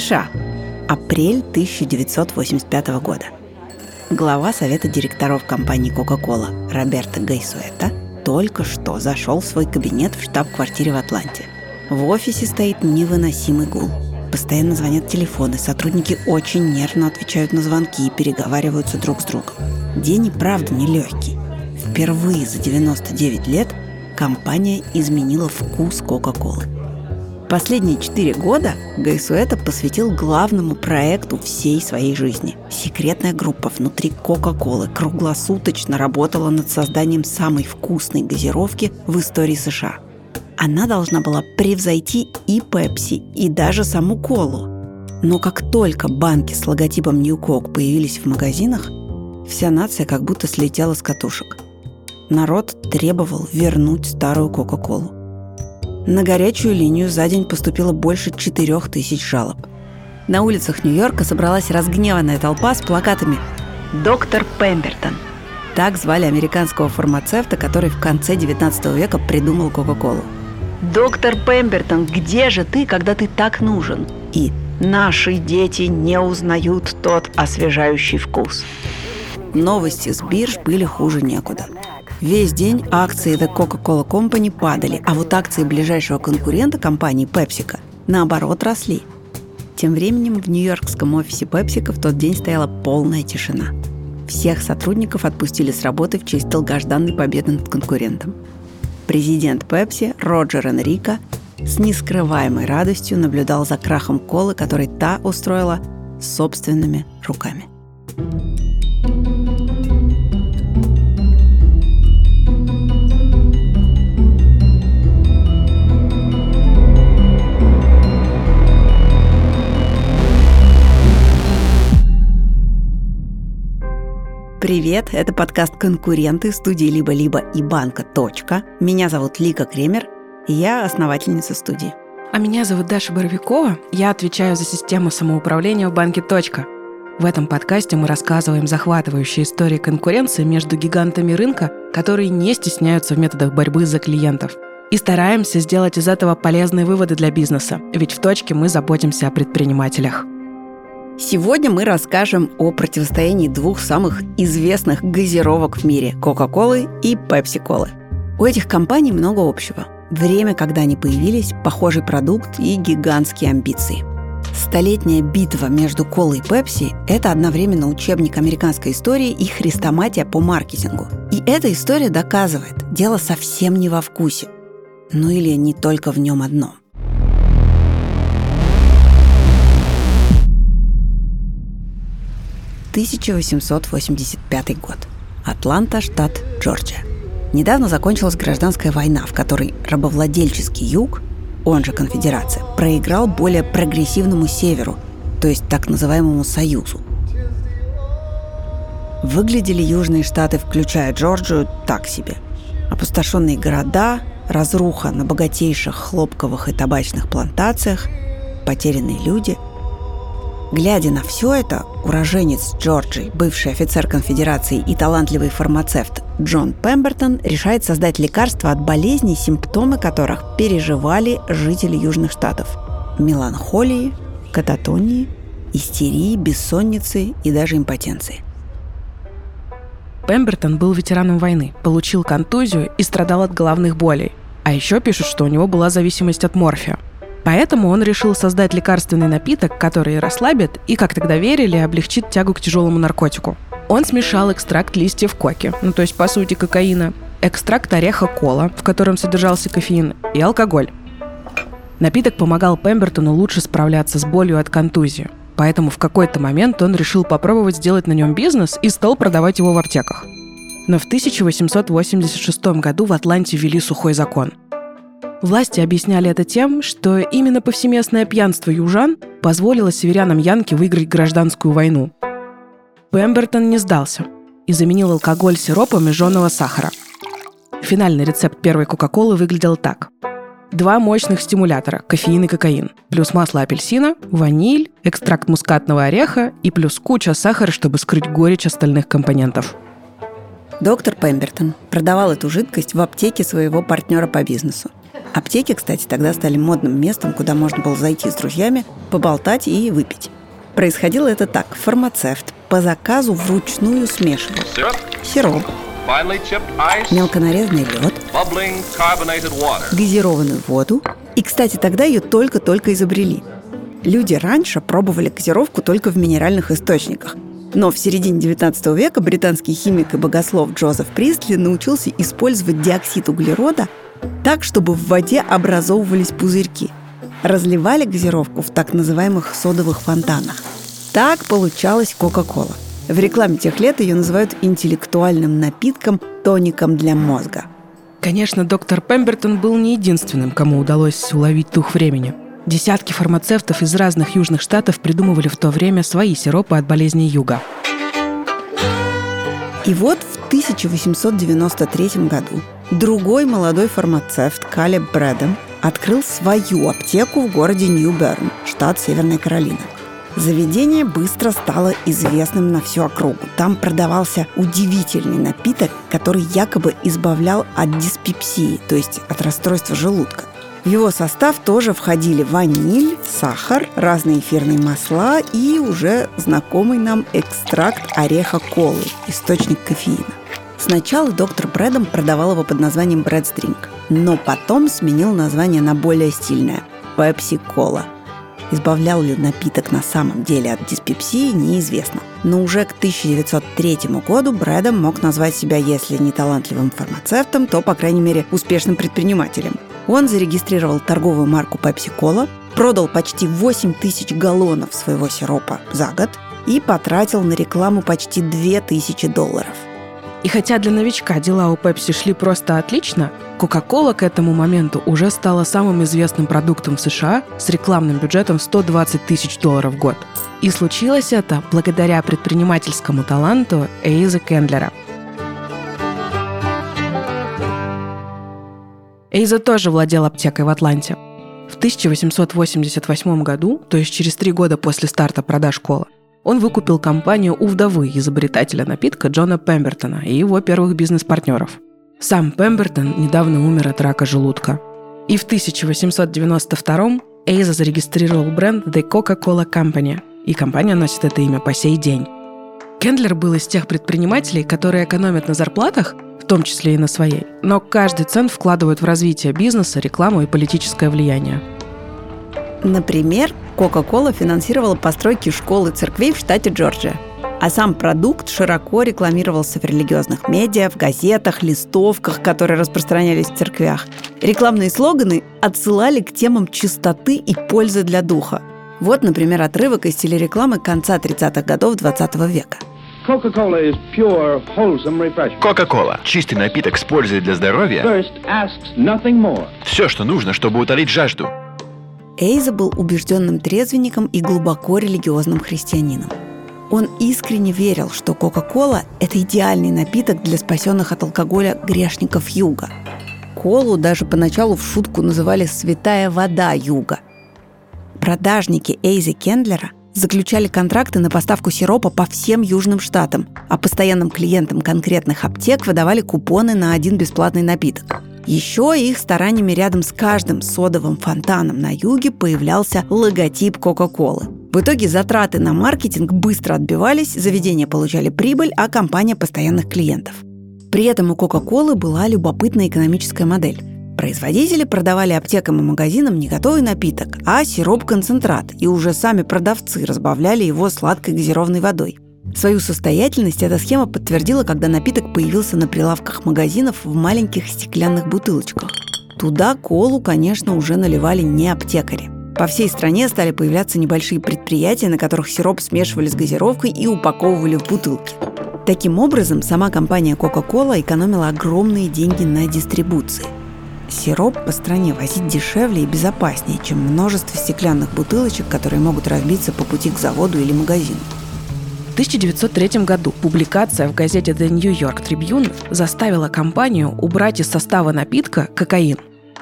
США. Апрель 1985 года. Глава совета директоров компании Coca-Cola Роберто Гайсуэта только что зашел в свой кабинет в штаб-квартире в Атланте. В офисе стоит невыносимый гул. Постоянно звонят телефоны, сотрудники очень нервно отвечают на звонки и переговариваются друг с другом. День и правда нелегкий. Впервые за 99 лет компания изменила вкус Кока-Колы. Последние четыре года Гайсуэта посвятил главному проекту всей своей жизни. Секретная группа внутри Кока-Колы круглосуточно работала над созданием самой вкусной газировки в истории США. Она должна была превзойти и Пепси, и даже саму колу. Но как только банки с логотипом New Coke появились в магазинах, вся нация как будто слетела с катушек. Народ требовал вернуть старую Кока-Колу. На горячую линию за день поступило больше четырех тысяч жалоб. На улицах Нью-Йорка собралась разгневанная толпа с плакатами «Доктор Пембертон». Так звали американского фармацевта, который в конце 19 века придумал Кока-Колу. «Доктор Пембертон, где же ты, когда ты так нужен?» И «Наши дети не узнают тот освежающий вкус». Новости с бирж были хуже некуда. Весь день акции The Coca-Cola Company падали, а вот акции ближайшего конкурента компании PepsiCo наоборот росли. Тем временем в нью-йоркском офисе PepsiCo в тот день стояла полная тишина. Всех сотрудников отпустили с работы в честь долгожданной победы над конкурентом. Президент Pepsi Роджер Энрико с нескрываемой радостью наблюдал за крахом колы, который та устроила собственными руками. Привет, это подкаст «Конкуренты» студии «Либо-либо» и банка. Меня зовут Лика Кремер, и я основательница студии. А меня зовут Даша Боровикова, я отвечаю за систему самоуправления в банке. В этом подкасте мы рассказываем захватывающие истории конкуренции между гигантами рынка, которые не стесняются в методах борьбы за клиентов. И стараемся сделать из этого полезные выводы для бизнеса, ведь в точке мы заботимся о предпринимателях. Сегодня мы расскажем о противостоянии двух самых известных газировок в мире – Кока-Колы и Пепси-Колы. У этих компаний много общего. Время, когда они появились, похожий продукт и гигантские амбиции. Столетняя битва между Колой и Пепси – это одновременно учебник американской истории и хрестоматия по маркетингу. И эта история доказывает, дело совсем не во вкусе. Ну или не только в нем одном. 1885 год. Атланта, штат Джорджия. Недавно закончилась гражданская война, в которой рабовладельческий юг, он же конфедерация, проиграл более прогрессивному северу, то есть так называемому союзу. Выглядели южные штаты, включая Джорджию, так себе. Опустошенные города, разруха на богатейших хлопковых и табачных плантациях, потерянные люди – Глядя на все это, уроженец Джорджии, бывший офицер конфедерации и талантливый фармацевт Джон Пембертон решает создать лекарства от болезней, симптомы которых переживали жители Южных Штатов. Меланхолии, кататонии, истерии, бессонницы и даже импотенции. Пембертон был ветераном войны, получил контузию и страдал от головных болей. А еще пишут, что у него была зависимость от морфия – Поэтому он решил создать лекарственный напиток, который расслабит и, как тогда верили, облегчит тягу к тяжелому наркотику. Он смешал экстракт листьев коки, ну то есть по сути кокаина, экстракт ореха кола, в котором содержался кофеин, и алкоголь. Напиток помогал Пембертону лучше справляться с болью от контузии. Поэтому в какой-то момент он решил попробовать сделать на нем бизнес и стал продавать его в аптеках. Но в 1886 году в Атланте ввели сухой закон – Власти объясняли это тем, что именно повсеместное пьянство южан позволило северянам Янки выиграть гражданскую войну. Пембертон не сдался и заменил алкоголь сиропом из жженого сахара. Финальный рецепт первой Кока-Колы выглядел так. Два мощных стимулятора – кофеин и кокаин, плюс масло апельсина, ваниль, экстракт мускатного ореха и плюс куча сахара, чтобы скрыть горечь остальных компонентов. Доктор Пембертон продавал эту жидкость в аптеке своего партнера по бизнесу – Аптеки, кстати, тогда стали модным местом, куда можно было зайти с друзьями, поболтать и выпить. Происходило это так. Фармацевт по заказу вручную смешивал сироп, мелко нарезанный лед, газированную воду. И, кстати, тогда ее только-только изобрели. Люди раньше пробовали газировку только в минеральных источниках. Но в середине 19 века британский химик и богослов Джозеф Пристли научился использовать диоксид углерода так, чтобы в воде образовывались пузырьки. Разливали газировку в так называемых содовых фонтанах. Так получалась Кока-Кола. В рекламе тех лет ее называют интеллектуальным напитком, тоником для мозга. Конечно, доктор Пембертон был не единственным, кому удалось уловить дух времени. Десятки фармацевтов из разных южных штатов придумывали в то время свои сиропы от болезней юга. И вот в 1893 году другой молодой фармацевт Калеб Брэдом открыл свою аптеку в городе Нью-Берн, штат Северная Каролина. Заведение быстро стало известным на всю округу. Там продавался удивительный напиток, который якобы избавлял от диспепсии, то есть от расстройства желудка. В его состав тоже входили ваниль, сахар, разные эфирные масла и уже знакомый нам экстракт ореха колы, источник кофеина. Сначала доктор Брэдом продавал его под названием Брэдс Дринк, но потом сменил название на более стильное – Пепси Кола – Избавлял ли напиток на самом деле от диспепсии, неизвестно. Но уже к 1903 году Брэдом мог назвать себя, если не талантливым фармацевтом, то, по крайней мере, успешным предпринимателем. Он зарегистрировал торговую марку Pepsi Cola, продал почти 8 тысяч галлонов своего сиропа за год и потратил на рекламу почти 2000 долларов – и хотя для новичка дела у Пепси шли просто отлично, Coca-Cola к этому моменту уже стала самым известным продуктом в США с рекламным бюджетом 120 тысяч долларов в год. И случилось это благодаря предпринимательскому таланту Эйза Кендлера. Эйза тоже владел аптекой в Атланте. В 1888 году, то есть через три года после старта продаж кола, он выкупил компанию у вдовы изобретателя напитка Джона Пембертона и его первых бизнес-партнеров. Сам Пембертон недавно умер от рака желудка. И в 1892 Эйза зарегистрировал бренд The Coca-Cola Company, и компания носит это имя по сей день. Кендлер был из тех предпринимателей, которые экономят на зарплатах, в том числе и на своей, но каждый цент вкладывают в развитие бизнеса, рекламу и политическое влияние. Например, Coca-Cola финансировала постройки школ и церквей в штате Джорджия. А сам продукт широко рекламировался в религиозных медиа, в газетах, листовках, которые распространялись в церквях. Рекламные слоганы отсылали к темам чистоты и пользы для духа. Вот, например, отрывок из телерекламы конца 30-х годов 20 века. Кока-кола – чистый напиток с пользой для здоровья. Все, что нужно, чтобы утолить жажду. Эйза был убежденным трезвенником и глубоко религиозным христианином. Он искренне верил, что Кока-Кола – это идеальный напиток для спасенных от алкоголя грешников Юга. Колу даже поначалу в шутку называли «святая вода Юга». Продажники Эйзи Кендлера заключали контракты на поставку сиропа по всем южным штатам, а постоянным клиентам конкретных аптек выдавали купоны на один бесплатный напиток – еще их стараниями рядом с каждым содовым фонтаном на юге появлялся логотип Кока-Колы. В итоге затраты на маркетинг быстро отбивались, заведения получали прибыль, а компания – постоянных клиентов. При этом у Кока-Колы была любопытная экономическая модель. Производители продавали аптекам и магазинам не готовый напиток, а сироп-концентрат, и уже сами продавцы разбавляли его сладкой газированной водой. Свою состоятельность эта схема подтвердила, когда напиток появился на прилавках магазинов в маленьких стеклянных бутылочках. Туда колу, конечно, уже наливали не аптекари. По всей стране стали появляться небольшие предприятия, на которых сироп смешивали с газировкой и упаковывали в бутылки. Таким образом, сама компания Coca-Cola экономила огромные деньги на дистрибуции. Сироп по стране возить дешевле и безопаснее, чем множество стеклянных бутылочек, которые могут разбиться по пути к заводу или магазину. 1903 году публикация в газете The New York Tribune заставила компанию убрать из состава напитка кокаин.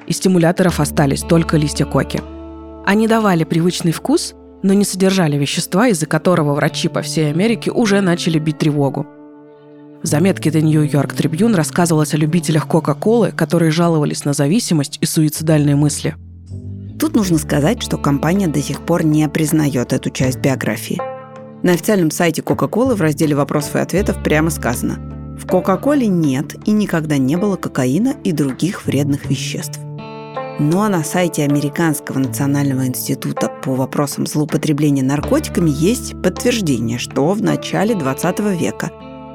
Из стимуляторов остались только листья коки. Они давали привычный вкус, но не содержали вещества, из-за которого врачи по всей Америке уже начали бить тревогу. В заметке The New York Tribune рассказывалось о любителях Кока-Колы, которые жаловались на зависимость и суицидальные мысли. Тут нужно сказать, что компания до сих пор не признает эту часть биографии. На официальном сайте Coca-Cola в разделе вопросов и ответов прямо сказано «В Кока-Коле нет и никогда не было кокаина и других вредных веществ». Ну а на сайте Американского национального института по вопросам злоупотребления наркотиками есть подтверждение, что в начале 20 века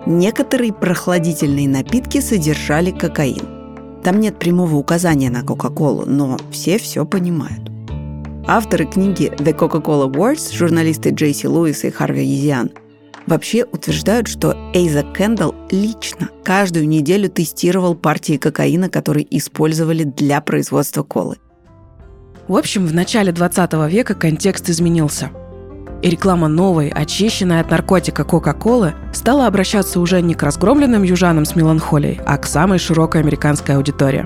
некоторые прохладительные напитки содержали кокаин. Там нет прямого указания на Кока-Колу, но все все понимают. Авторы книги «The Coca-Cola Wars», журналисты Джейси Луис и Харви Езиан – вообще утверждают, что Эйза Кэндалл лично каждую неделю тестировал партии кокаина, которые использовали для производства колы. В общем, в начале 20 века контекст изменился. И реклама новой, очищенной от наркотика Кока-Колы стала обращаться уже не к разгромленным южанам с меланхолией, а к самой широкой американской аудитории.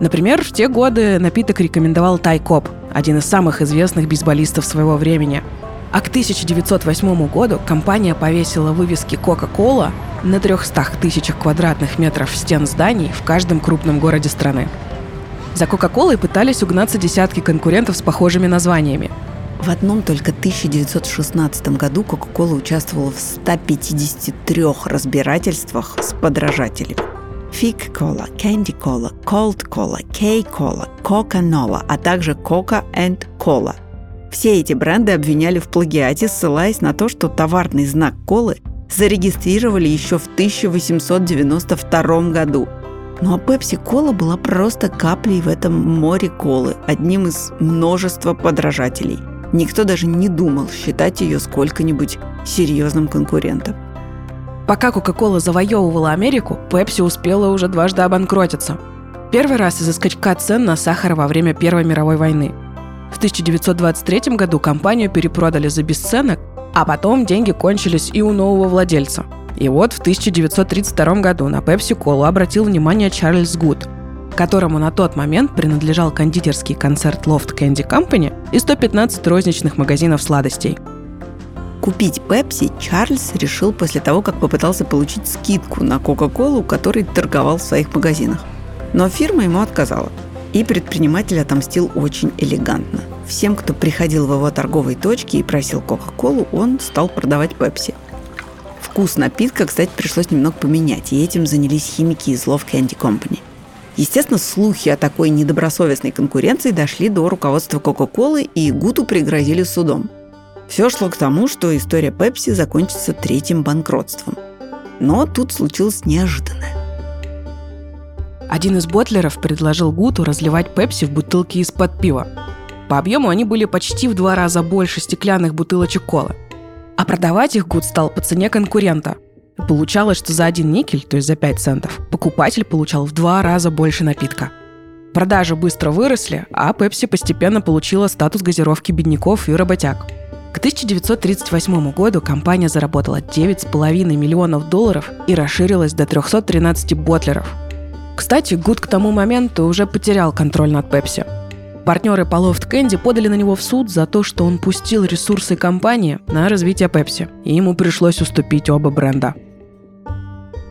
Например, в те годы напиток рекомендовал Тайкоп, один из самых известных бейсболистов своего времени – а к 1908 году компания повесила вывески Coca-Cola на 300 тысячах квадратных метров стен зданий в каждом крупном городе страны. За Coca-Cola пытались угнаться десятки конкурентов с похожими названиями. В одном только 1916 году Coca-Cola участвовала в 153 разбирательствах с подражателями. Fig Cola, Candy Cola, Cold Cola, K-Cola, Coca-Nola, а также Coca and Cola – все эти бренды обвиняли в плагиате, ссылаясь на то, что товарный знак колы зарегистрировали еще в 1892 году. Ну а Пепси-кола была просто каплей в этом море колы, одним из множества подражателей. Никто даже не думал считать ее сколько-нибудь серьезным конкурентом. Пока Кока-Кола завоевывала Америку, Пепси успела уже дважды обанкротиться. Первый раз из-за скачка цен на сахар во время Первой мировой войны – в 1923 году компанию перепродали за бесценок, а потом деньги кончились и у нового владельца. И вот в 1932 году на Cola обратил внимание Чарльз Гуд, которому на тот момент принадлежал кондитерский концерт Loft Candy Company и 115 розничных магазинов сладостей. Купить Пепси Чарльз решил после того, как попытался получить скидку на Кока-Колу, который торговал в своих магазинах. Но фирма ему отказала – и предприниматель отомстил очень элегантно. Всем, кто приходил в его торговые точки и просил Кока-Колу, он стал продавать Пепси. Вкус напитка, кстати, пришлось немного поменять, и этим занялись химики из Love Candy Company. Естественно, слухи о такой недобросовестной конкуренции дошли до руководства Кока-Колы, и Гуту пригрозили судом. Все шло к тому, что история Пепси закончится третьим банкротством. Но тут случилось неожиданное. Один из ботлеров предложил Гуту разливать пепси в бутылки из-под пива. По объему они были почти в два раза больше стеклянных бутылочек колы. А продавать их Гуд стал по цене конкурента. Получалось, что за один никель, то есть за 5 центов, покупатель получал в два раза больше напитка. Продажи быстро выросли, а Пепси постепенно получила статус газировки бедняков и работяг. К 1938 году компания заработала 9,5 миллионов долларов и расширилась до 313 ботлеров – кстати, Гуд к тому моменту уже потерял контроль над Пепси. Партнеры по Loft Candy подали на него в суд за то, что он пустил ресурсы компании на развитие Пепси, и ему пришлось уступить оба бренда.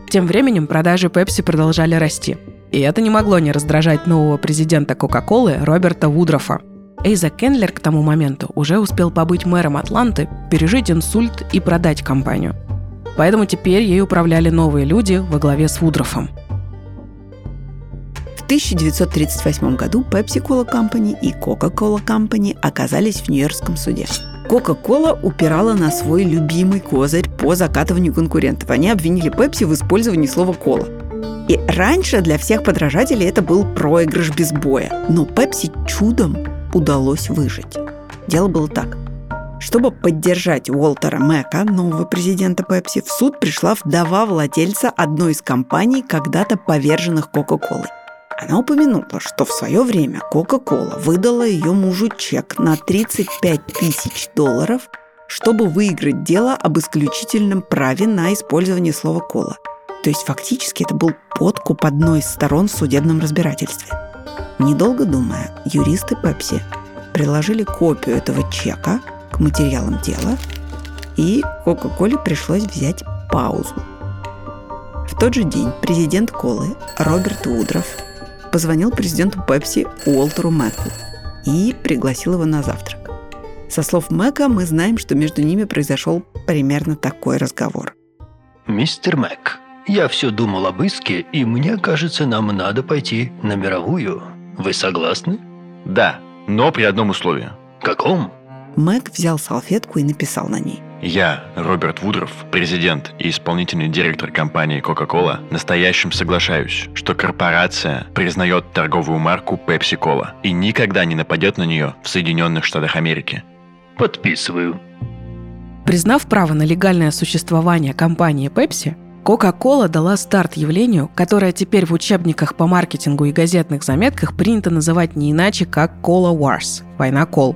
Тем временем продажи Пепси продолжали расти. И это не могло не раздражать нового президента Кока-Колы Роберта Вудрофа. Эйза Кендлер к тому моменту уже успел побыть мэром Атланты, пережить инсульт и продать компанию. Поэтому теперь ей управляли новые люди во главе с Вудрофом – 1938 году Pepsi-Cola Company и Coca-Cola Company оказались в Нью-Йоркском суде. Coca-Cola упирала на свой любимый козырь по закатыванию конкурентов. Они обвинили Pepsi в использовании слова «кола». И раньше для всех подражателей это был проигрыш без боя. Но Pepsi чудом удалось выжить. Дело было так. Чтобы поддержать Уолтера Мэка, нового президента Pepsi, в суд пришла вдова владельца одной из компаний, когда-то поверженных Кока-Колой. Она упомянула, что в свое время Coca-Cola выдала ее мужу чек на 35 тысяч долларов, чтобы выиграть дело об исключительном праве на использование слова «кола». То есть фактически это был подкуп одной из сторон в судебном разбирательстве. Недолго думая, юристы Пепси приложили копию этого чека к материалам дела, и Кока-Коле пришлось взять паузу. тот же день президент Колы Роберт Удров позвонил президенту Пепси Уолтеру Мэку и пригласил его на завтрак. Со слов Мэка мы знаем, что между ними произошел примерно такой разговор. «Мистер Мэк, я все думал об иске, и мне кажется, нам надо пойти на мировую. Вы согласны?» «Да, но при одном условии». «Каком?» Мэг взял салфетку и написал на ней. Я, Роберт Вудров, президент и исполнительный директор компании Coca-Cola, настоящим соглашаюсь, что корпорация признает торговую марку Pepsi-Cola и никогда не нападет на нее в Соединенных Штатах Америки. Подписываю. Признав право на легальное существование компании Pepsi, Coca-Cola дала старт явлению, которое теперь в учебниках по маркетингу и газетных заметках принято называть не иначе, как Cola Wars – война кол.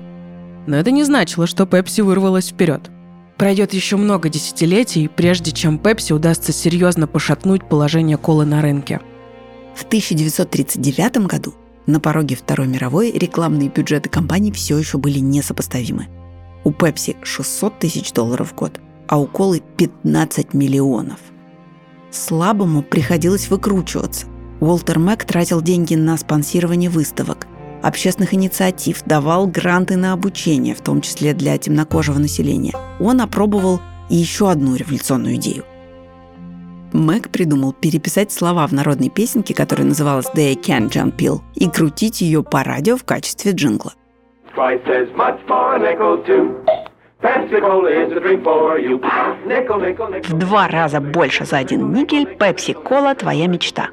Но это не значило, что Pepsi вырвалась вперед. Пройдет еще много десятилетий, прежде чем Pepsi удастся серьезно пошатнуть положение колы на рынке. В 1939 году на пороге Второй мировой рекламные бюджеты компании все еще были несопоставимы. У Pepsi 600 тысяч долларов в год, а у Колы 15 миллионов. Слабому приходилось выкручиваться. Уолтер Мэг тратил деньги на спонсирование выставок, общественных инициатив, давал гранты на обучение, в том числе для темнокожего населения. Он опробовал и еще одну революционную идею. Мэг придумал переписать слова в народной песенке, которая называлась «They Can Jump Pill», и крутить ее по радио в качестве джингла. В два раза больше за один никель Пепси-кола – твоя мечта.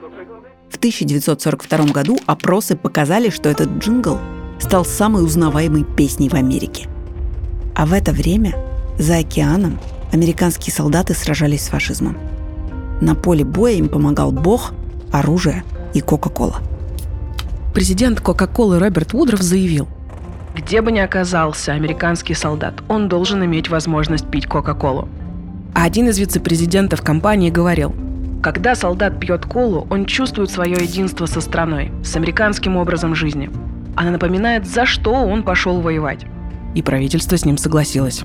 В 1942 году опросы показали, что этот джингл стал самой узнаваемой песней в Америке. А в это время за океаном американские солдаты сражались с фашизмом. На поле боя им помогал Бог, оружие и Кока-Кола. Президент Кока-Колы Роберт Вудров заявил, где бы ни оказался американский солдат, он должен иметь возможность пить Кока-Колу. А один из вице-президентов компании говорил, когда солдат пьет колу, он чувствует свое единство со страной, с американским образом жизни. Она напоминает, за что он пошел воевать. И правительство с ним согласилось.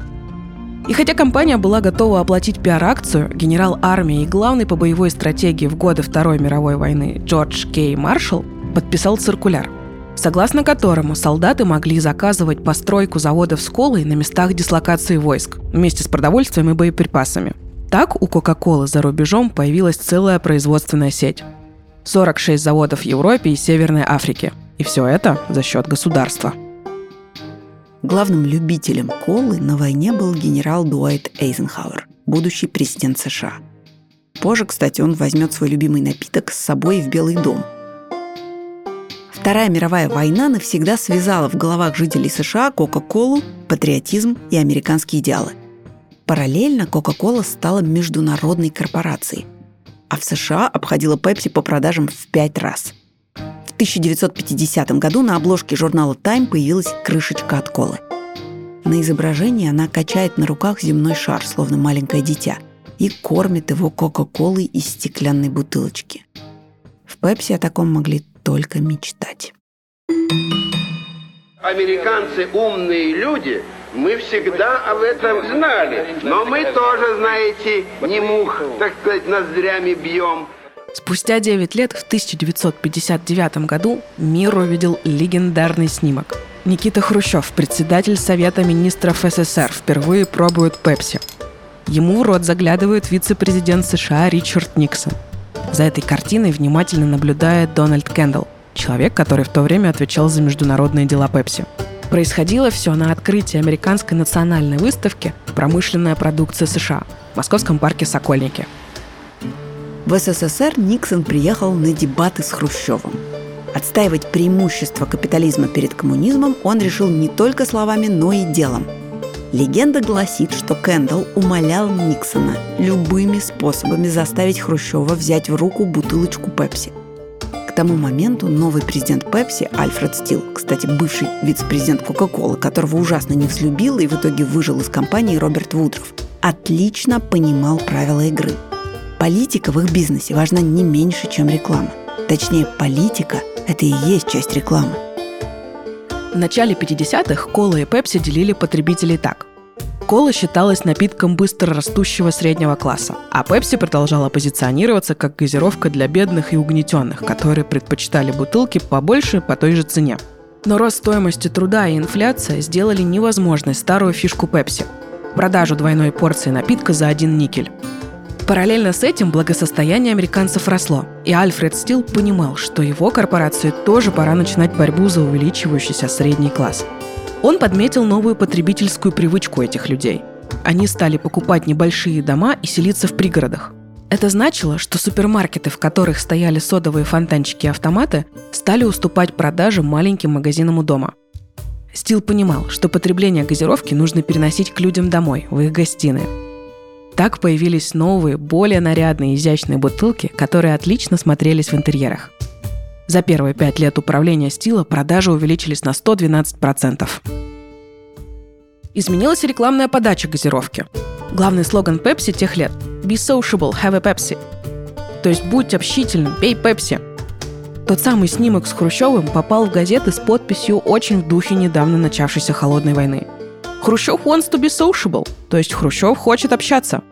И хотя компания была готова оплатить пиар-акцию, генерал армии и главный по боевой стратегии в годы Второй мировой войны Джордж Кей Маршалл подписал циркуляр, согласно которому солдаты могли заказывать постройку заводов с колой на местах дислокации войск вместе с продовольствием и боеприпасами – так у Coca-Cola за рубежом появилась целая производственная сеть. 46 заводов в Европе и Северной Африке. И все это за счет государства. Главным любителем колы на войне был генерал Дуайт Эйзенхауэр, будущий президент США. Позже, кстати, он возьмет свой любимый напиток с собой в Белый дом. Вторая мировая война навсегда связала в головах жителей США Кока-Колу, патриотизм и американские идеалы – Параллельно Coca-Cola стала международной корпорацией, а в США обходила Pepsi по продажам в пять раз. В 1950 году на обложке журнала Time появилась крышечка от колы. На изображении она качает на руках земной шар, словно маленькое дитя, и кормит его Кока-Колой из стеклянной бутылочки. В Пепси о таком могли только мечтать. Американцы умные люди – мы всегда об этом знали. Но мы тоже, знаете, не мух, так сказать, ноздрями бьем. Спустя 9 лет, в 1959 году, мир увидел легендарный снимок. Никита Хрущев, председатель Совета министров СССР, впервые пробует Пепси. Ему в рот заглядывает вице-президент США Ричард Никсон. За этой картиной внимательно наблюдает Дональд Кендалл, человек, который в то время отвечал за международные дела Пепси. Происходило все на открытии американской национальной выставки «Промышленная продукция США» в Московском парке «Сокольники». В СССР Никсон приехал на дебаты с Хрущевым. Отстаивать преимущество капитализма перед коммунизмом он решил не только словами, но и делом. Легенда гласит, что Кендалл умолял Никсона любыми способами заставить Хрущева взять в руку бутылочку Пепси – тому моменту новый президент Пепси Альфред Стил, кстати, бывший вице-президент Кока-Колы, которого ужасно не взлюбил и в итоге выжил из компании Роберт Вудров, отлично понимал правила игры. Политика в их бизнесе важна не меньше, чем реклама. Точнее, политика – это и есть часть рекламы. В начале 50-х кола и пепси делили потребителей так. Кока-кола считалась напитком быстро растущего среднего класса, а Пепси продолжала позиционироваться как газировка для бедных и угнетенных, которые предпочитали бутылки побольше по той же цене. Но рост стоимости труда и инфляция сделали невозможной старую фишку Пепси – продажу двойной порции напитка за один никель. Параллельно с этим благосостояние американцев росло, и Альфред Стил понимал, что его корпорации тоже пора начинать борьбу за увеличивающийся средний класс – он подметил новую потребительскую привычку этих людей. Они стали покупать небольшие дома и селиться в пригородах. Это значило, что супермаркеты, в которых стояли содовые фонтанчики и автоматы, стали уступать продажи маленьким магазинам у дома. Стил понимал, что потребление газировки нужно переносить к людям домой, в их гостиные. Так появились новые, более нарядные изящные бутылки, которые отлично смотрелись в интерьерах. За первые пять лет управления Стила продажи увеличились на 112%. Изменилась рекламная подача газировки. Главный слоган Pepsi тех лет – «Be sociable, have a Pepsi». То есть «Будь общительным, пей Пепси». Тот самый снимок с Хрущевым попал в газеты с подписью очень в духе недавно начавшейся холодной войны. Хрущев wants to be sociable, то есть Хрущев хочет общаться.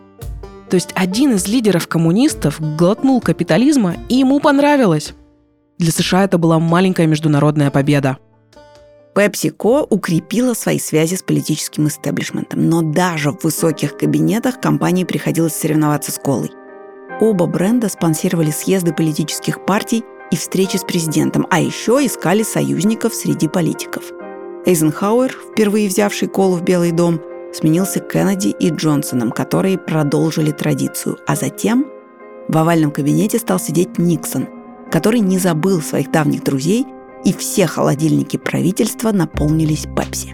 То есть один из лидеров коммунистов глотнул капитализма, и ему понравилось. Для США это была маленькая международная победа. PepsiCo укрепила свои связи с политическим истеблишментом, но даже в высоких кабинетах компании приходилось соревноваться с колой. Оба бренда спонсировали съезды политических партий и встречи с президентом, а еще искали союзников среди политиков. Эйзенхауэр, впервые взявший колу в Белый дом, сменился Кеннеди и Джонсоном, которые продолжили традицию, а затем в овальном кабинете стал сидеть Никсон, который не забыл своих давних друзей, и все холодильники правительства наполнились пепси.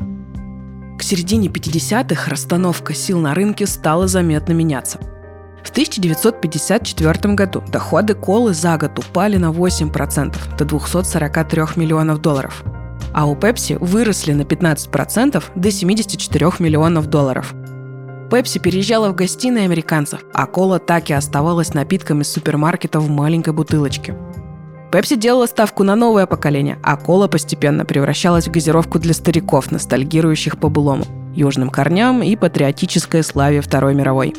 К середине 50-х расстановка сил на рынке стала заметно меняться. В 1954 году доходы колы за год упали на 8% до 243 миллионов долларов, а у Пепси выросли на 15% до 74 миллионов долларов. Пепси переезжала в гостиные американцев, а кола так и оставалась напитком из супермаркета в маленькой бутылочке – Пепси делала ставку на новое поколение, а кола постепенно превращалась в газировку для стариков, ностальгирующих по былому, южным корням и патриотической славе Второй мировой.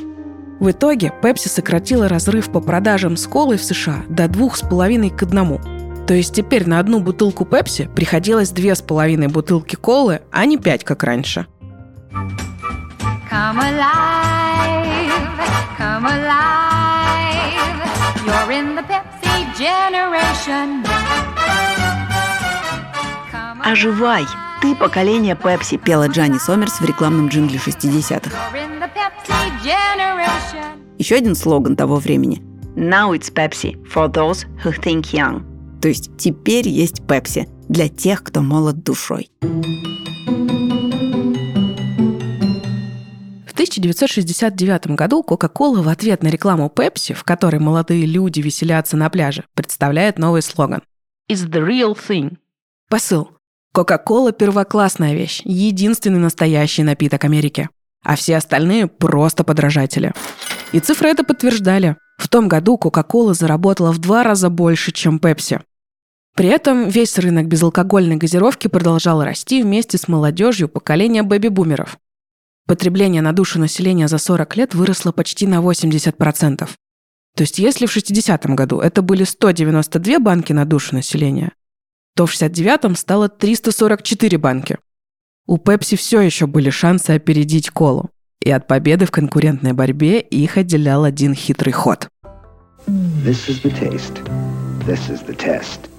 В итоге Пепси сократила разрыв по продажам с колой в США до двух с половиной к одному. То есть теперь на одну бутылку Пепси приходилось две с половиной бутылки колы, а не пять, как раньше. Come alive, come alive. You're in the Pepsi Оживай! Ты поколение Пепси, пела Джанни Сомерс в рекламном джингле 60-х. Еще один слоган того времени. Now it's Pepsi for those who think young. То есть теперь есть Пепси для тех, кто молод душой. 1969 году Coca-Cola в ответ на рекламу Pepsi, в которой молодые люди веселятся на пляже, представляет новый слоган «Is the real thing». Посыл. Coca-Cola – первоклассная вещь, единственный настоящий напиток Америки. А все остальные – просто подражатели. И цифры это подтверждали. В том году Coca-Cola заработала в два раза больше, чем Pepsi. При этом весь рынок безалкогольной газировки продолжал расти вместе с молодежью поколения бэби-бумеров. Потребление на душу населения за 40 лет выросло почти на 80%. То есть если в 60-м году это были 192 банки на душу населения, то в 69-м стало 344 банки. У Пепси все еще были шансы опередить колу. И от победы в конкурентной борьбе их отделял один хитрый ход. This is the taste. This is the test.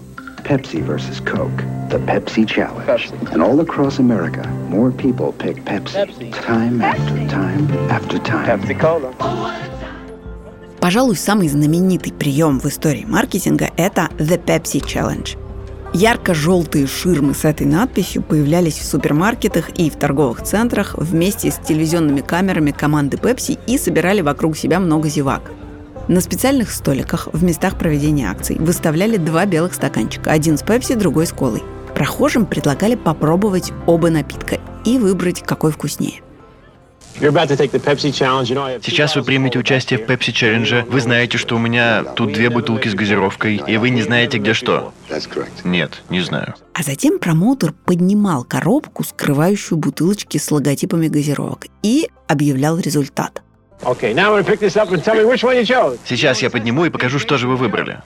Pepsi versus Coke, the Pepsi Challenge. Pepsi. And all across America, more people pick Pepsi, Pepsi. time after time after time. Pepsi-Cola. Пожалуй, самый знаменитый прием в истории маркетинга – это The Pepsi Challenge. Ярко-желтые ширмы с этой надписью появлялись в супермаркетах и в торговых центрах вместе с телевизионными камерами команды Pepsi и собирали вокруг себя много зевак – на специальных столиках в местах проведения акций выставляли два белых стаканчика, один с пепси, другой с колой. Прохожим предлагали попробовать оба напитка и выбрать, какой вкуснее. Сейчас вы примете участие в Pepsi Challenge. Вы знаете, что у меня тут две бутылки с газировкой, и вы не знаете, где что. Нет, не знаю. А затем промоутер поднимал коробку, скрывающую бутылочки с логотипами газировок, и объявлял результат. Сейчас я подниму и покажу, что же вы выбрали.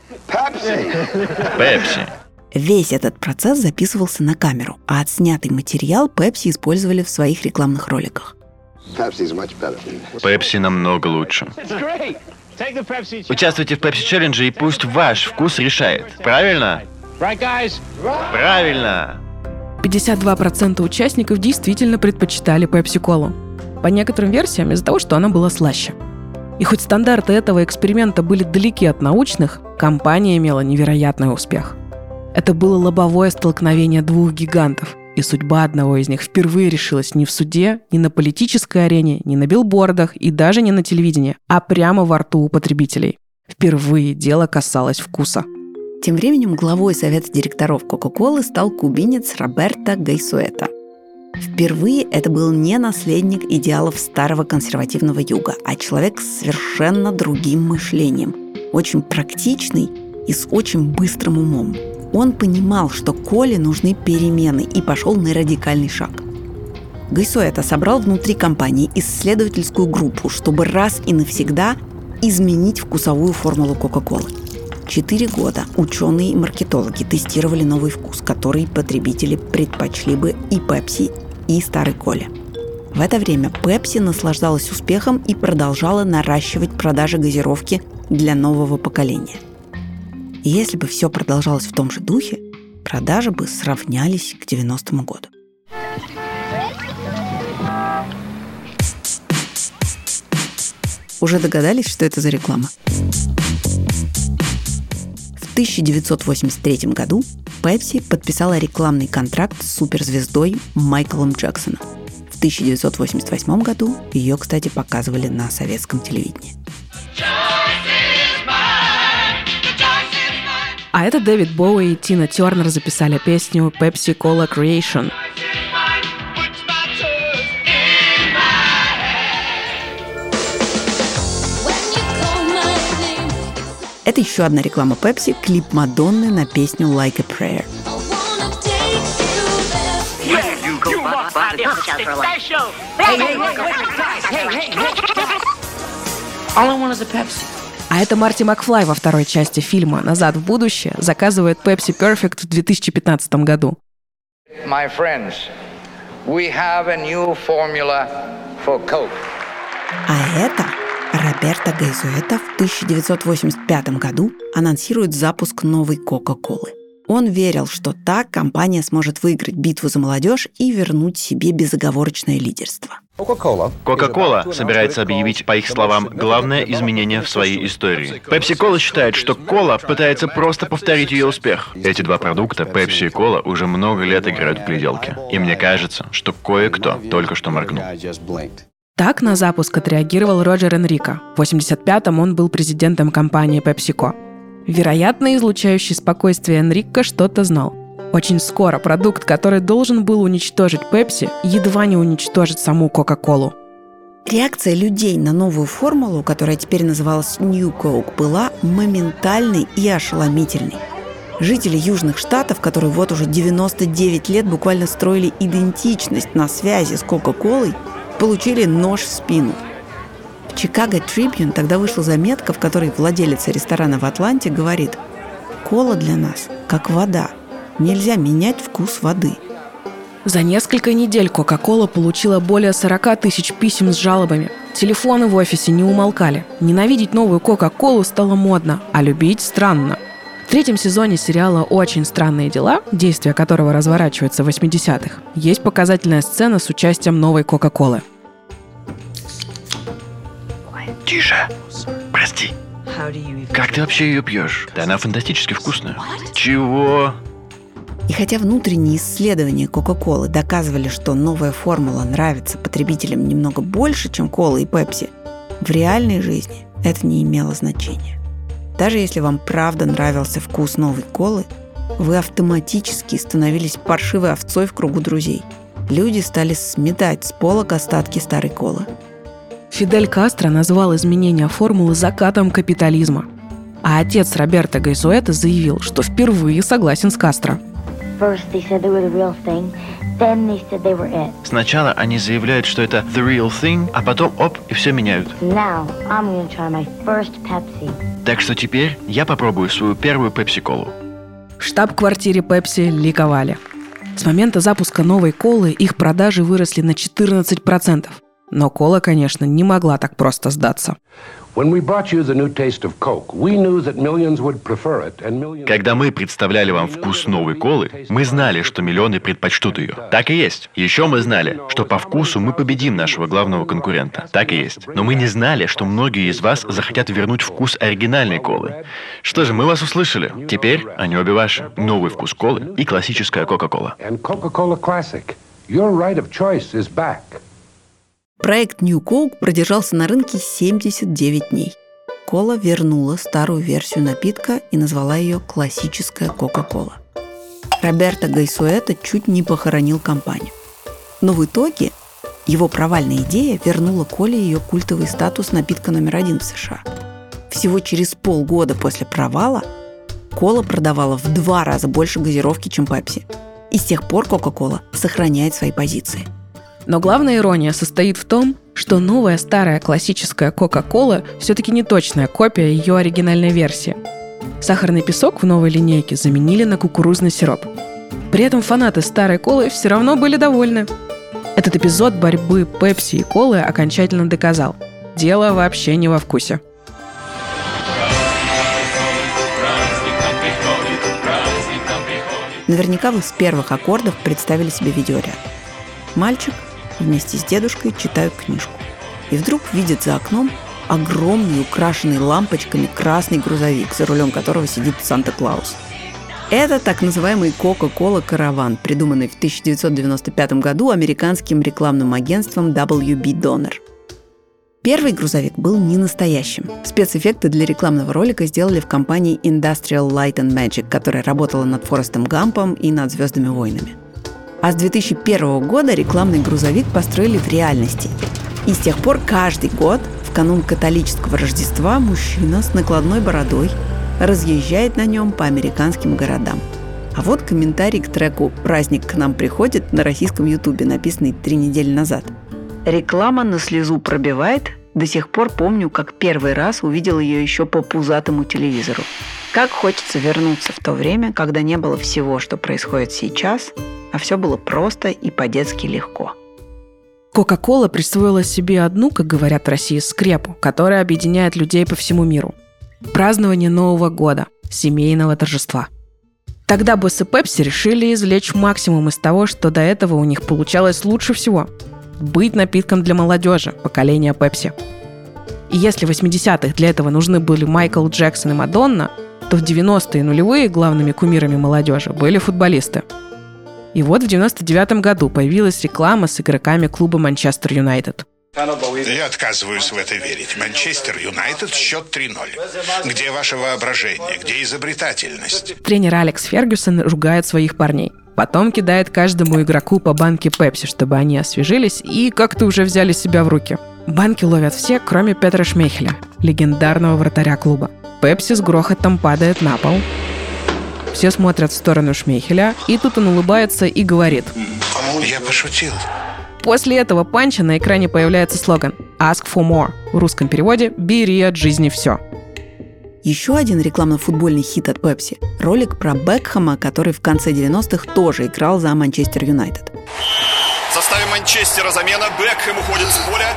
Пепси. Весь этот процесс записывался на камеру, а отснятый материал Pepsi использовали в своих рекламных роликах. Пепси намного лучше. Участвуйте в Pepsi Challenge и пусть ваш вкус решает. Правильно? Правильно. 52% участников действительно предпочитали Пепси-колу. По некоторым версиям из-за того, что она была слаще. И хоть стандарты этого эксперимента были далеки от научных, компания имела невероятный успех. Это было лобовое столкновение двух гигантов, и судьба одного из них впервые решилась не в суде, не на политической арене, не на билбордах и даже не на телевидении, а прямо во рту у потребителей. Впервые дело касалось вкуса. Тем временем главой совета директоров Кока-Колы стал кубинец Роберто Гайсуэта. Впервые это был не наследник идеалов старого консервативного юга, а человек с совершенно другим мышлением, очень практичный и с очень быстрым умом. Он понимал, что Коле нужны перемены и пошел на радикальный шаг. Гайсуэта собрал внутри компании исследовательскую группу, чтобы раз и навсегда изменить вкусовую формулу Кока-Колы. Четыре года ученые и маркетологи тестировали новый вкус, который потребители предпочли бы и Пепси, и Старой Коле. В это время Пепси наслаждалась успехом и продолжала наращивать продажи газировки для нового поколения. И если бы все продолжалось в том же духе, продажи бы сравнялись к 90-му году. Уже догадались, что это за реклама? В 1983 году Pepsi подписала рекламный контракт с суперзвездой Майклом Джексоном. В 1988 году ее, кстати, показывали на советском телевидении. А это Дэвид Боуи и Тина Тернер записали песню Pepsi Cola Creation. Это еще одна реклама Pepsi, клип Мадонны на песню Like a Prayer. All I want is a Pepsi. А это Марти Макфлай во второй части фильма «Назад в будущее» заказывает Pepsi Perfect в 2015 году. My friends, we have a new formula for Coke. А это Роберто Гайзуэта в 1985 году анонсирует запуск новой Кока-Колы. Он верил, что так компания сможет выиграть битву за молодежь и вернуть себе безоговорочное лидерство. Кока-кола собирается объявить, по их словам, главное изменение в своей истории. Пепси-кола считает, что кола пытается просто повторить ее успех. Эти два продукта, Пепси и кола, уже много лет играют в гляделки. И мне кажется, что кое-кто только что моргнул. Так на запуск отреагировал Роджер Энрико. В 85-м он был президентом компании PepsiCo. Вероятно, излучающий спокойствие Энрико что-то знал. Очень скоро продукт, который должен был уничтожить Пепси, едва не уничтожит саму Кока-Колу. Реакция людей на новую формулу, которая теперь называлась New Coke, была моментальной и ошеломительной. Жители Южных Штатов, которые вот уже 99 лет буквально строили идентичность на связи с Кока-Колой, получили нож в спину – Чикаго Трибьюн тогда вышла заметка, в которой владелец ресторана в Атланте говорит «Кола для нас как вода. Нельзя менять вкус воды». За несколько недель Кока-Кола получила более 40 тысяч писем с жалобами. Телефоны в офисе не умолкали. Ненавидеть новую Кока-Колу стало модно, а любить странно. В третьем сезоне сериала «Очень странные дела», действие которого разворачивается в 80-х, есть показательная сцена с участием новой Кока-Колы – Тише. Прости. Как ты вообще ее пьешь? Да она фантастически вкусная. Чего? И хотя внутренние исследования Кока-Колы доказывали, что новая формула нравится потребителям немного больше, чем кола и пепси, в реальной жизни это не имело значения. Даже если вам правда нравился вкус новой колы, вы автоматически становились паршивой овцой в кругу друзей. люди стали сметать с полок остатки старой колы. Фидель Кастро назвал изменение формулы закатом капитализма. А отец Роберта Гайсуэта заявил, что впервые согласен с Кастро. Сначала они заявляют, что это the real thing, а потом оп, и все меняют. Так что теперь я попробую свою первую пепси-колу. В штаб-квартире Пепси ликовали. С момента запуска новой колы их продажи выросли на 14%. Но кола, конечно, не могла так просто сдаться. Когда мы представляли вам вкус новой колы, мы знали, что миллионы предпочтут ее. Так и есть. Еще мы знали, что по вкусу мы победим нашего главного конкурента. Так и есть. Но мы не знали, что многие из вас захотят вернуть вкус оригинальной колы. Что же, мы вас услышали. Теперь они обе ваши. Новый вкус колы и классическая Кока-Кола. Проект New Coke продержался на рынке 79 дней. Кола вернула старую версию напитка и назвала ее классическая Кока-Кола. Роберто Гайсуэта чуть не похоронил компанию. Но в итоге его провальная идея вернула Коле ее культовый статус напитка номер один в США. Всего через полгода после провала Кола продавала в два раза больше газировки, чем Пепси. И с тех пор Кока-Кола сохраняет свои позиции – но главная ирония состоит в том, что новая старая классическая Кока-Кола все-таки не точная копия ее оригинальной версии. Сахарный песок в новой линейке заменили на кукурузный сироп. При этом фанаты старой колы все равно были довольны. Этот эпизод борьбы Пепси и колы окончательно доказал. Дело вообще не во вкусе. Наверняка вы с первых аккордов представили себе видеоряд. Мальчик вместе с дедушкой читают книжку. И вдруг видят за окном огромный, украшенный лампочками красный грузовик, за рулем которого сидит Санта-Клаус. Это так называемый Coca-Cola караван, придуманный в 1995 году американским рекламным агентством WB Donner. Первый грузовик был не настоящим. Спецэффекты для рекламного ролика сделали в компании Industrial Light and Magic, которая работала над Форестом Гампом и над «Звездными войнами». А с 2001 года рекламный грузовик построили в реальности. И с тех пор каждый год в канун католического Рождества мужчина с накладной бородой разъезжает на нем по американским городам. А вот комментарий к треку «Праздник к нам приходит» на российском ютубе, написанный три недели назад. Реклама на слезу пробивает. До сих пор помню, как первый раз увидел ее еще по пузатому телевизору. Как хочется вернуться в то время, когда не было всего, что происходит сейчас, а все было просто и по-детски легко. Кока-кола присвоила себе одну, как говорят в России, скрепу, которая объединяет людей по всему миру. Празднование Нового года, семейного торжества. Тогда боссы Пепси решили извлечь максимум из того, что до этого у них получалось лучше всего – быть напитком для молодежи, поколения Пепси. И если в 80-х для этого нужны были Майкл Джексон и Мадонна, то в 90-е нулевые главными кумирами молодежи были футболисты – и вот в 99 году появилась реклама с игроками клуба Манчестер Юнайтед. Я отказываюсь в это верить. Манчестер Юнайтед счет 3-0. Где ваше воображение? Где изобретательность? Тренер Алекс Фергюсон ругает своих парней. Потом кидает каждому игроку по банке Пепси, чтобы они освежились и как-то уже взяли себя в руки. Банки ловят все, кроме Петра Шмейхеля, легендарного вратаря клуба. Пепси с грохотом падает на пол, все смотрят в сторону Шмейхеля, и тут он улыбается и говорит. Я пошутил. После этого панча на экране появляется слоган «Ask for more». В русском переводе «Бери от жизни все». Еще один рекламно-футбольный хит от Пепси – ролик про Бекхэма, который в конце 90-х тоже играл за Манчестер Юнайтед. В составе Манчестера замена Бекхэм уходит с поля.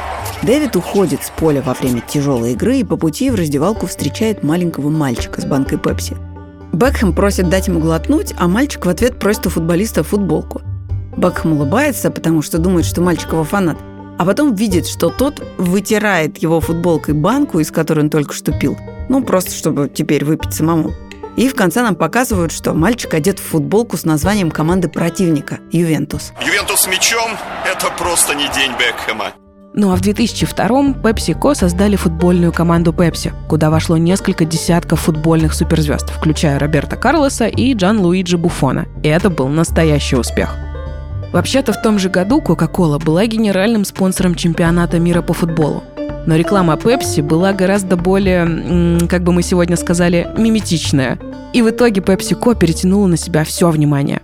Дэвид уходит с поля во время тяжелой игры и по пути в раздевалку встречает маленького мальчика с банкой Пепси – Бекхэм просит дать ему глотнуть, а мальчик в ответ просит у футболиста футболку. Бекхэм улыбается, потому что думает, что мальчик его фанат, а потом видит, что тот вытирает его футболкой банку, из которой он только что пил, ну, просто чтобы теперь выпить самому. И в конце нам показывают, что мальчик одет в футболку с названием команды противника – Ювентус. Ювентус с мячом – это просто не день Бекхэма. Ну а в 2002-м PepsiCo создали футбольную команду Pepsi, куда вошло несколько десятков футбольных суперзвезд, включая Роберта Карлоса и Джан Луиджи Буфона. И это был настоящий успех. Вообще-то в том же году Coca-Cola была генеральным спонсором чемпионата мира по футболу. Но реклама Pepsi была гораздо более, как бы мы сегодня сказали, миметичная. И в итоге PepsiCo перетянула на себя все внимание.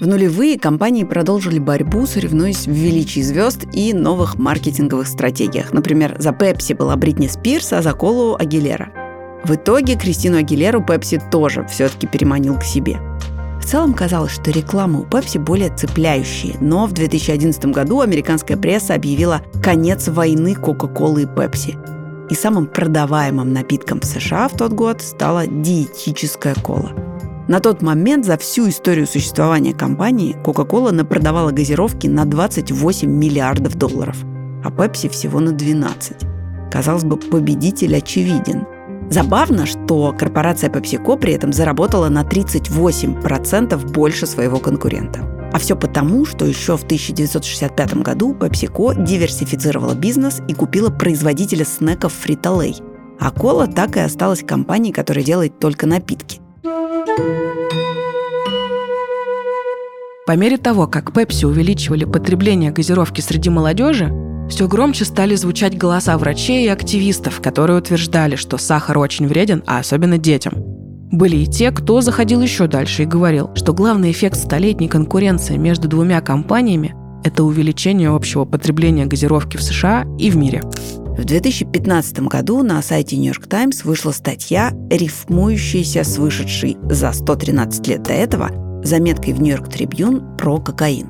В нулевые компании продолжили борьбу, соревнуясь в величии звезд и новых маркетинговых стратегиях. Например, за Pepsi была Бритни Спирс, а за Колу – Агилера. В итоге Кристину Агилеру Pepsi тоже все-таки переманил к себе – в целом казалось, что реклама у Pepsi более цепляющие, но в 2011 году американская пресса объявила конец войны Coca-Cola и Pepsi. И самым продаваемым напитком в США в тот год стала диетическая кола. На тот момент за всю историю существования компании Coca-Cola напродавала газировки на 28 миллиардов долларов, а Pepsi всего на 12. Казалось бы, победитель очевиден – Забавно, что корпорация PepsiCo при этом заработала на 38% больше своего конкурента. А все потому, что еще в 1965 году PepsiCo диверсифицировала бизнес и купила производителя снеков Frito-Lay. А кола так и осталась компанией, которая делает только напитки. По мере того, как Pepsi увеличивали потребление газировки среди молодежи, все громче стали звучать голоса врачей и активистов, которые утверждали, что сахар очень вреден, а особенно детям. Были и те, кто заходил еще дальше и говорил, что главный эффект столетней конкуренции между двумя компаниями – это увеличение общего потребления газировки в США и в мире. В 2015 году на сайте New York Times вышла статья, рифмующаяся с вышедшей за 113 лет до этого заметкой в New York Tribune про кокаин.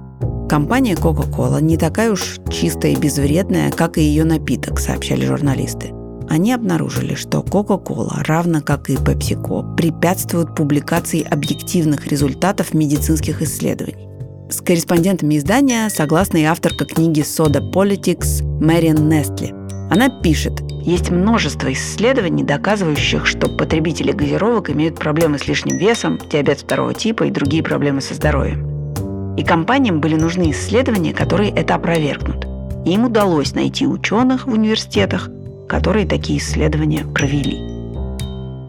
Компания Coca-Cola не такая уж чистая и безвредная, как и ее напиток, сообщали журналисты. Они обнаружили, что Coca-Cola, равно как и PepsiCo, препятствуют публикации объективных результатов медицинских исследований. С корреспондентами издания согласна и авторка книги Soda Politics Мэриан Нестли. Она пишет, есть множество исследований, доказывающих, что потребители газировок имеют проблемы с лишним весом, диабет второго типа и другие проблемы со здоровьем. И компаниям были нужны исследования, которые это опровергнут. И им удалось найти ученых в университетах, которые такие исследования провели.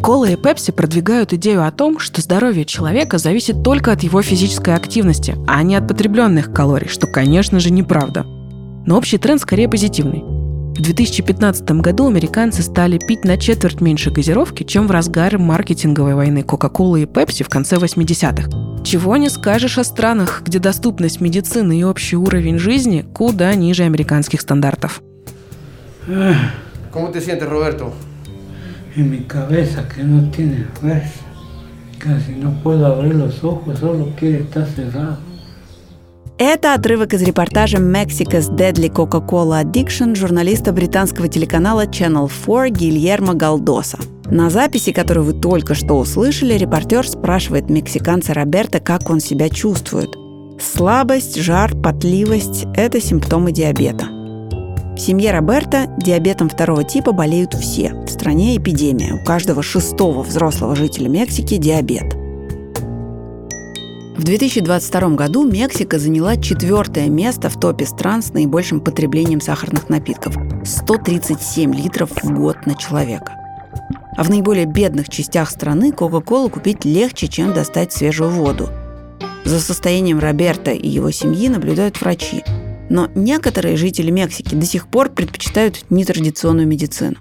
Кола и Пепси продвигают идею о том, что здоровье человека зависит только от его физической активности, а не от потребленных калорий, что, конечно же, неправда. Но общий тренд скорее позитивный. В 2015 году американцы стали пить на четверть меньше газировки, чем в разгар маркетинговой войны Coca-Cola и Pepsi в конце 80-х. Чего не скажешь о странах, где доступность медицины и общий уровень жизни куда ниже американских стандартов. ¿Cómo te sientes, Roberto? En mi cabeza que no tiene fuerza. Casi no puedo abrir los ojos, solo quiere estar cerrado. Это отрывок из репортажа «Mexico's Deadly Coca-Cola Addiction» журналиста британского телеканала Channel 4 Гильермо Галдоса. На записи, которую вы только что услышали, репортер спрашивает мексиканца Роберта, как он себя чувствует. Слабость, жар, потливость – это симптомы диабета. В семье Роберта диабетом второго типа болеют все. В стране эпидемия. У каждого шестого взрослого жителя Мексики диабет – в 2022 году Мексика заняла четвертое место в топе стран с наибольшим потреблением сахарных напитков – 137 литров в год на человека. А в наиболее бедных частях страны Кока-Колу купить легче, чем достать свежую воду. За состоянием Роберта и его семьи наблюдают врачи. Но некоторые жители Мексики до сих пор предпочитают нетрадиционную медицину.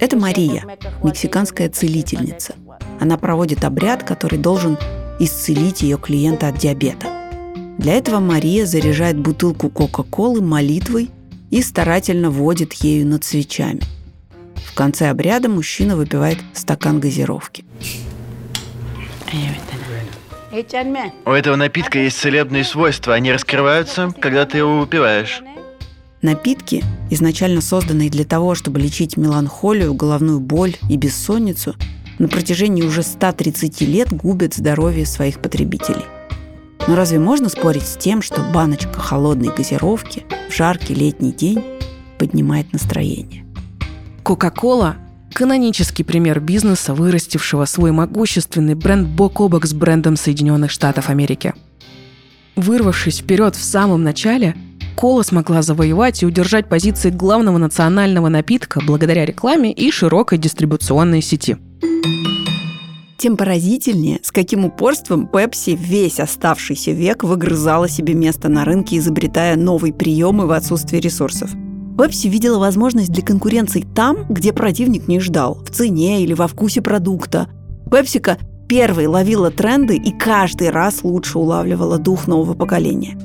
Это Мария, мексиканская целительница. Она проводит обряд, который должен исцелить ее клиента от диабета. Для этого Мария заряжает бутылку Кока-Колы молитвой и старательно водит ею над свечами. В конце обряда мужчина выпивает стакан газировки. У этого напитка есть целебные свойства. Они раскрываются, когда ты его выпиваешь. Напитки, изначально созданные для того, чтобы лечить меланхолию, головную боль и бессонницу, на протяжении уже 130 лет губят здоровье своих потребителей. Но разве можно спорить с тем, что баночка холодной газировки в жаркий летний день поднимает настроение? Кока-кола – канонический пример бизнеса, вырастившего свой могущественный бренд бок о бок с брендом Соединенных Штатов Америки. Вырвавшись вперед в самом начале, Кола смогла завоевать и удержать позиции главного национального напитка благодаря рекламе и широкой дистрибуционной сети – тем поразительнее, с каким упорством Пепси весь оставшийся век выгрызала себе место на рынке, изобретая новые приемы в отсутствии ресурсов. Пепси видела возможность для конкуренции там, где противник не ждал, в цене или во вкусе продукта. Пепсика первой ловила тренды и каждый раз лучше улавливала дух нового поколения.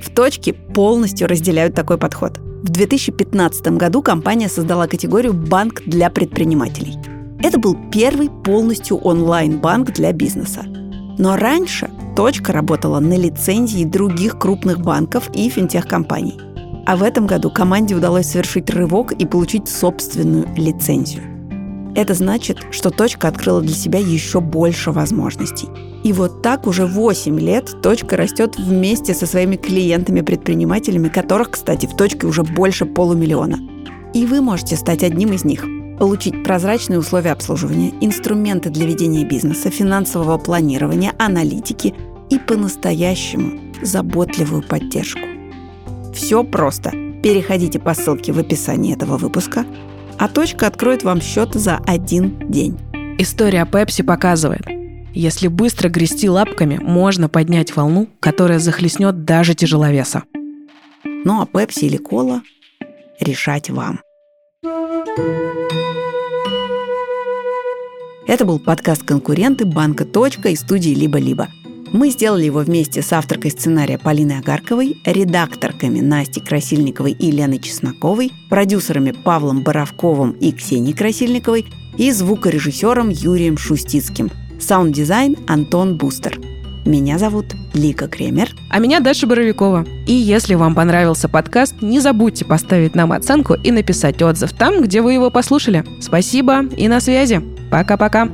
В точке полностью разделяют такой подход. В 2015 году компания создала категорию «Банк для предпринимателей». Это был первый полностью онлайн-банк для бизнеса. Но раньше «Точка» работала на лицензии других крупных банков и финтех-компаний – а в этом году команде удалось совершить рывок и получить собственную лицензию. Это значит, что «Точка» открыла для себя еще больше возможностей. И вот так уже 8 лет «Точка» растет вместе со своими клиентами-предпринимателями, которых, кстати, в «Точке» уже больше полумиллиона. И вы можете стать одним из них. Получить прозрачные условия обслуживания, инструменты для ведения бизнеса, финансового планирования, аналитики и по-настоящему заботливую поддержку. Все просто. Переходите по ссылке в описании этого выпуска, а точка откроет вам счет за один день. История Пепси показывает, если быстро грести лапками, можно поднять волну, которая захлестнет даже тяжеловеса. Ну а Пепси или Кола решать вам. Это был подкаст «Конкуренты» банка «Точка» и студии «Либо-либо». Мы сделали его вместе с авторкой сценария Полиной Агарковой, редакторками Настей Красильниковой и Леной Чесноковой, продюсерами Павлом Боровковым и Ксенией Красильниковой и звукорежиссером Юрием Шустицким. Саунд-дизайн Антон Бустер. Меня зовут Лика Кремер. А меня Даша Боровикова. И если вам понравился подкаст, не забудьте поставить нам оценку и написать отзыв там, где вы его послушали. Спасибо и на связи. Пока-пока.